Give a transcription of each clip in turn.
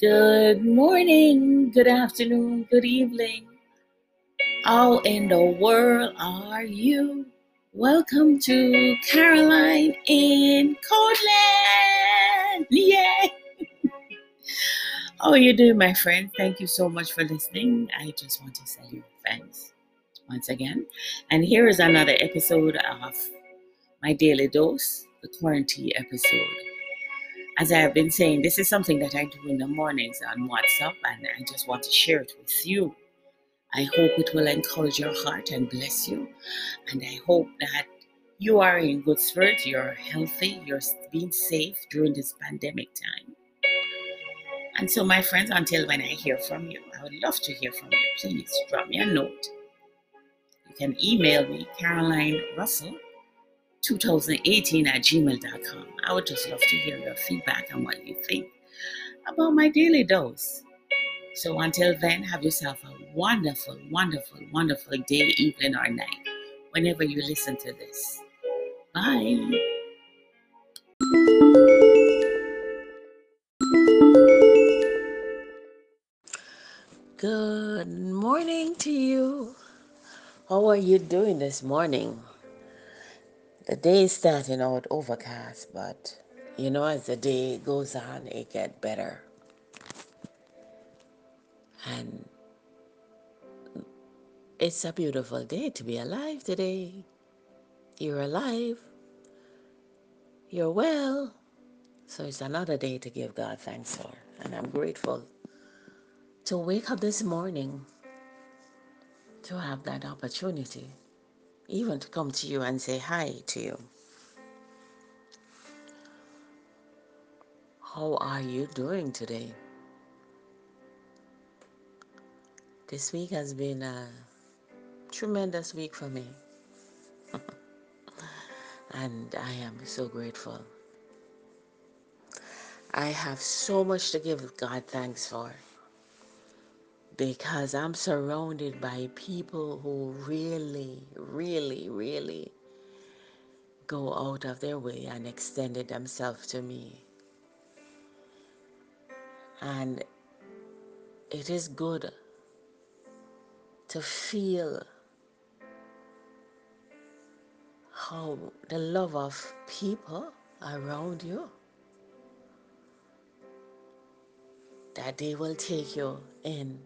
Good morning, good afternoon, good evening. How in the world are you? Welcome to Caroline in Codeland. Yay! How are you doing, my friend? Thank you so much for listening. I just want to say thanks once again. And here is another episode of my daily dose, the quarantine episode. As I have been saying, this is something that I do in the mornings on WhatsApp, and I just want to share it with you. I hope it will encourage your heart and bless you. And I hope that you are in good spirits, you're healthy, you're being safe during this pandemic time. And so, my friends, until when I hear from you, I would love to hear from you. Please drop me a note. You can email me, Caroline Russell 2018 at gmail.com. I would just love to hear your feedback and what you think about my daily dose. So until then, have yourself a wonderful, wonderful, wonderful day, evening, or night, whenever you listen to this. Bye. Good morning to you. How are you doing this morning? The day is starting out overcast, but you know, as the day goes on, it gets better. And it's a beautiful day to be alive today. You're alive. You're well. So it's another day to give God thanks for. And I'm grateful to wake up this morning to have that opportunity, even to come to you and say hi to you. How are you doing today? This week has been a tremendous week for me. and I am so grateful. I have so much to give God thanks for because I'm surrounded by people who really, really, really go out of their way and extended themselves to me. And it is good to feel how the love of people around you that they will take you in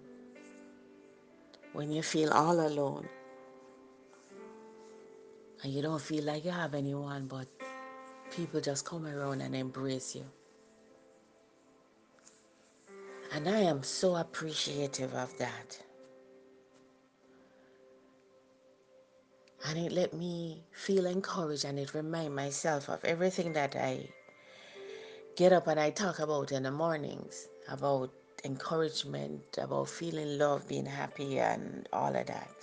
when you feel all alone and you don't feel like you have anyone but people just come around and embrace you. And i am so appreciative of that. And it let me feel encouraged and it remind myself of everything that i get up and i talk about in the mornings about encouragement about feeling love being happy and all of that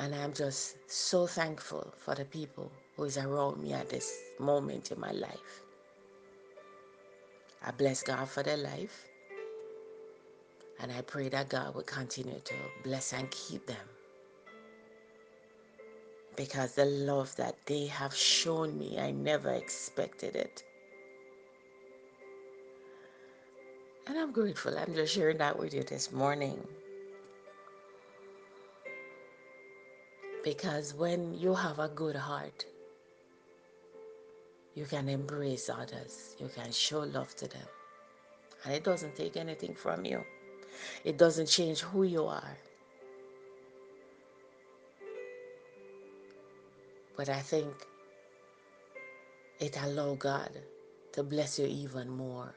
And I'm just so thankful for the people who is around me at this moment in my life. I bless God for their life. And I pray that God will continue to bless and keep them. Because the love that they have shown me, I never expected it. And I'm grateful. I'm just sharing that with you this morning. Because when you have a good heart, you can embrace others, you can show love to them. And it doesn't take anything from you, it doesn't change who you are. But I think it allows God to bless you even more.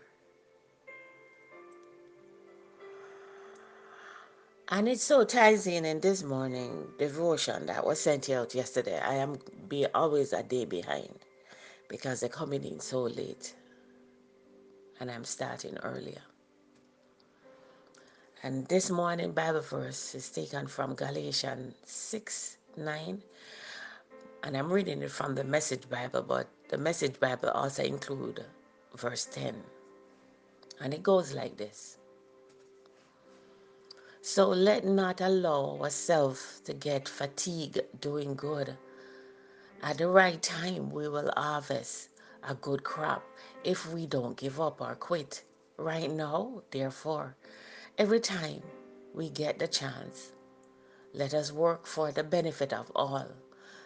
And it so ties in in this morning devotion that was sent out yesterday. I am be always a day behind because they're coming in so late and I'm starting earlier. And this morning Bible verse is taken from Galatians 6 9. And I'm reading it from the Message Bible, but the Message Bible also include verse 10. And it goes like this. So let not allow ourselves to get fatigued doing good. At the right time, we will harvest a good crop if we don't give up or quit. Right now, therefore, every time we get the chance, let us work for the benefit of all,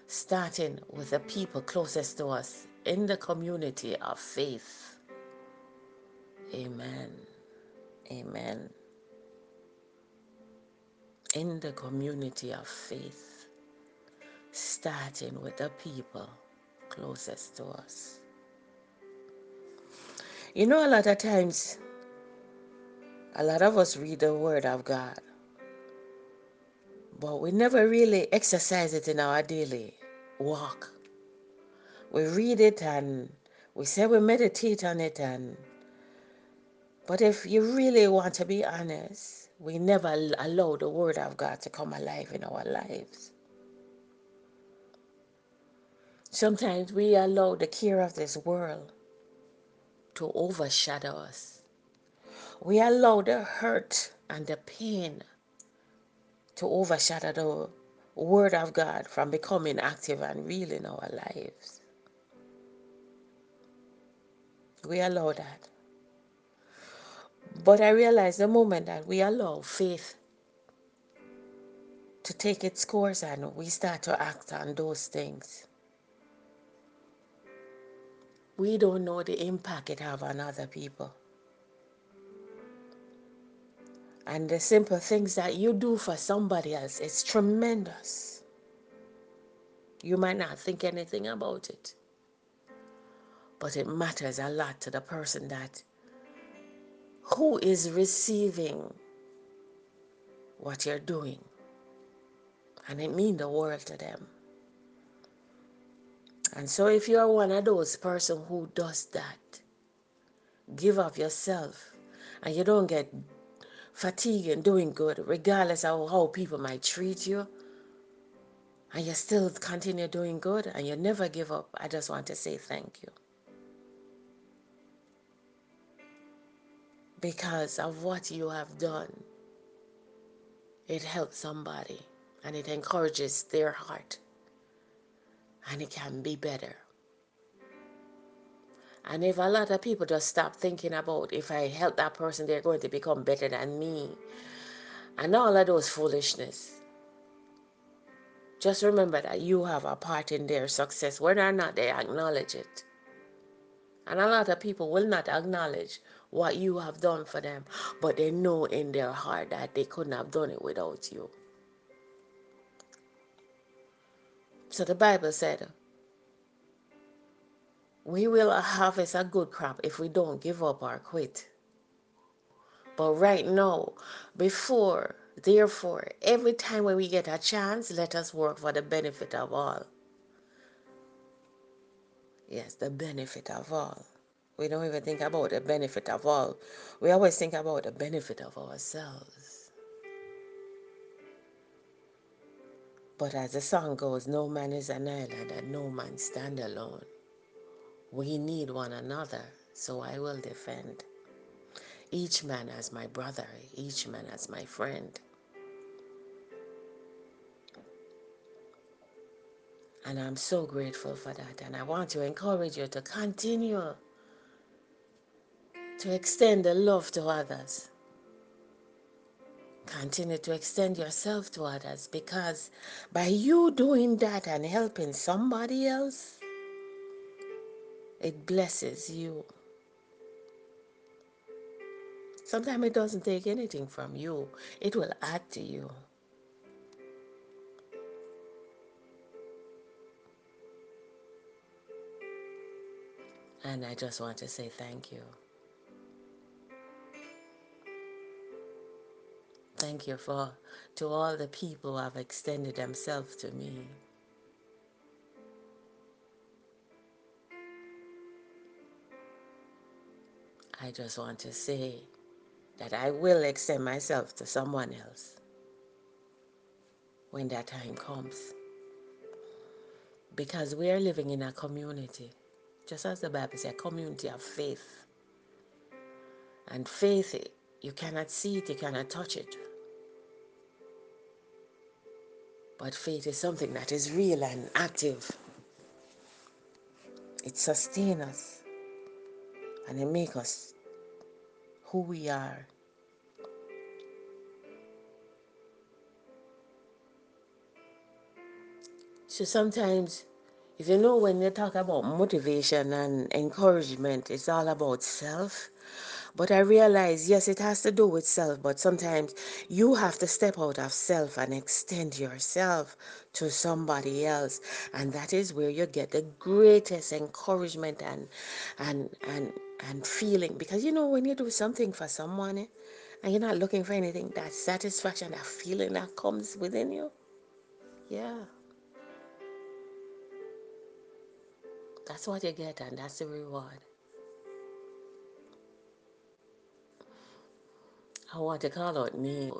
starting with the people closest to us in the community of faith. Amen. Amen. In the community of faith, starting with the people closest to us. You know, a lot of times, a lot of us read the Word of God, but we never really exercise it in our daily walk. We read it and we say we meditate on it and but if you really want to be honest, we never allow the word of God to come alive in our lives. Sometimes we allow the care of this world to overshadow us. We allow the hurt and the pain to overshadow the word of God from becoming active and real in our lives. We allow that. But I realize the moment that we allow faith to take its course and we start to act on those things, we don't know the impact it have on other people. And the simple things that you do for somebody else is tremendous. You might not think anything about it, but it matters a lot to the person that who is receiving what you're doing. And it means the world to them. And so if you're one of those person who does that, give of yourself and you don't get fatigued in doing good, regardless of how people might treat you, and you still continue doing good and you never give up, I just want to say thank you. Because of what you have done, it helps somebody and it encourages their heart and it can be better. And if a lot of people just stop thinking about if I help that person, they're going to become better than me, and all of those foolishness, just remember that you have a part in their success, whether or not they acknowledge it. And a lot of people will not acknowledge what you have done for them, but they know in their heart that they couldn't have done it without you. So the Bible said, we will harvest a good crop if we don't give up or quit. But right now, before, therefore, every time when we get a chance, let us work for the benefit of all. Yes, the benefit of all. We don't even think about the benefit of all. We always think about the benefit of ourselves. But as the song goes, no man is an island and no man stand alone. We need one another, so I will defend. Each man as my brother, each man as my friend. And I'm so grateful for that. And I want to encourage you to continue to extend the love to others. Continue to extend yourself to others because by you doing that and helping somebody else, it blesses you. Sometimes it doesn't take anything from you, it will add to you. And I just want to say thank you. Thank you for to all the people who have extended themselves to me. I just want to say that I will extend myself to someone else when that time comes. Because we are living in a community, just as the Bible says, a community of faith. And faith, you cannot see it, you cannot touch it. But faith is something that is real and active. It sustains us. and it makes us who we are. So sometimes, if you know when you talk about motivation and encouragement, it's all about self. But I realize, yes, it has to do with self, but sometimes you have to step out of self and extend yourself to somebody else. And that is where you get the greatest encouragement and and and and feeling. Because you know, when you do something for someone eh, and you're not looking for anything, that satisfaction, that feeling that comes within you. Yeah. That's what you get, and that's the reward. I want to call out names,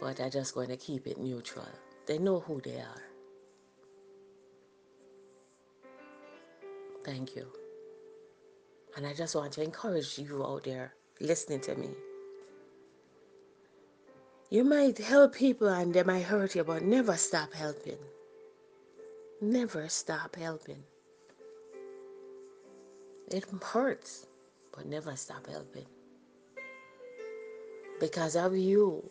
but I'm just going to keep it neutral. They know who they are. Thank you. And I just want to encourage you out there listening to me. You might help people and they might hurt you, but never stop helping. Never stop helping. It hurts, but never stop helping. Because of you,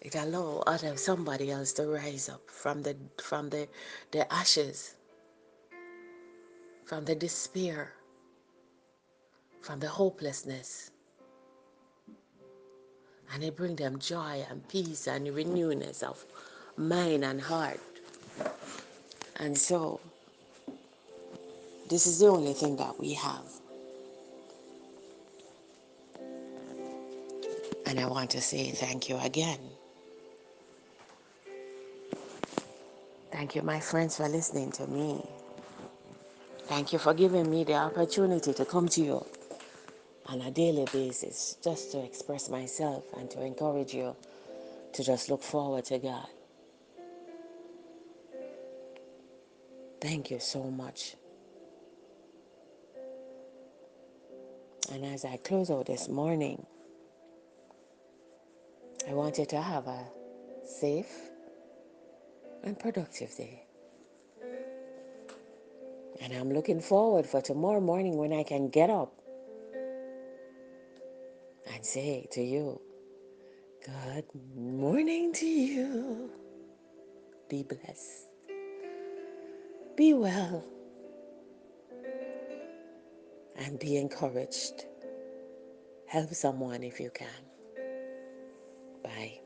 it allow other somebody else to rise up from the from the, the ashes, from the despair, from the hopelessness. And it bring them joy and peace and renewedness of mind and heart. And so this is the only thing that we have. And I want to say thank you again. Thank you, my friends, for listening to me. Thank you for giving me the opportunity to come to you on a daily basis just to express myself and to encourage you to just look forward to God. Thank you so much. And as I close out this morning, I want you to have a safe and productive day. And I'm looking forward for tomorrow morning when I can get up and say to you, Good morning to you. Be blessed. Be well. And be encouraged. Help someone if you can. Bye.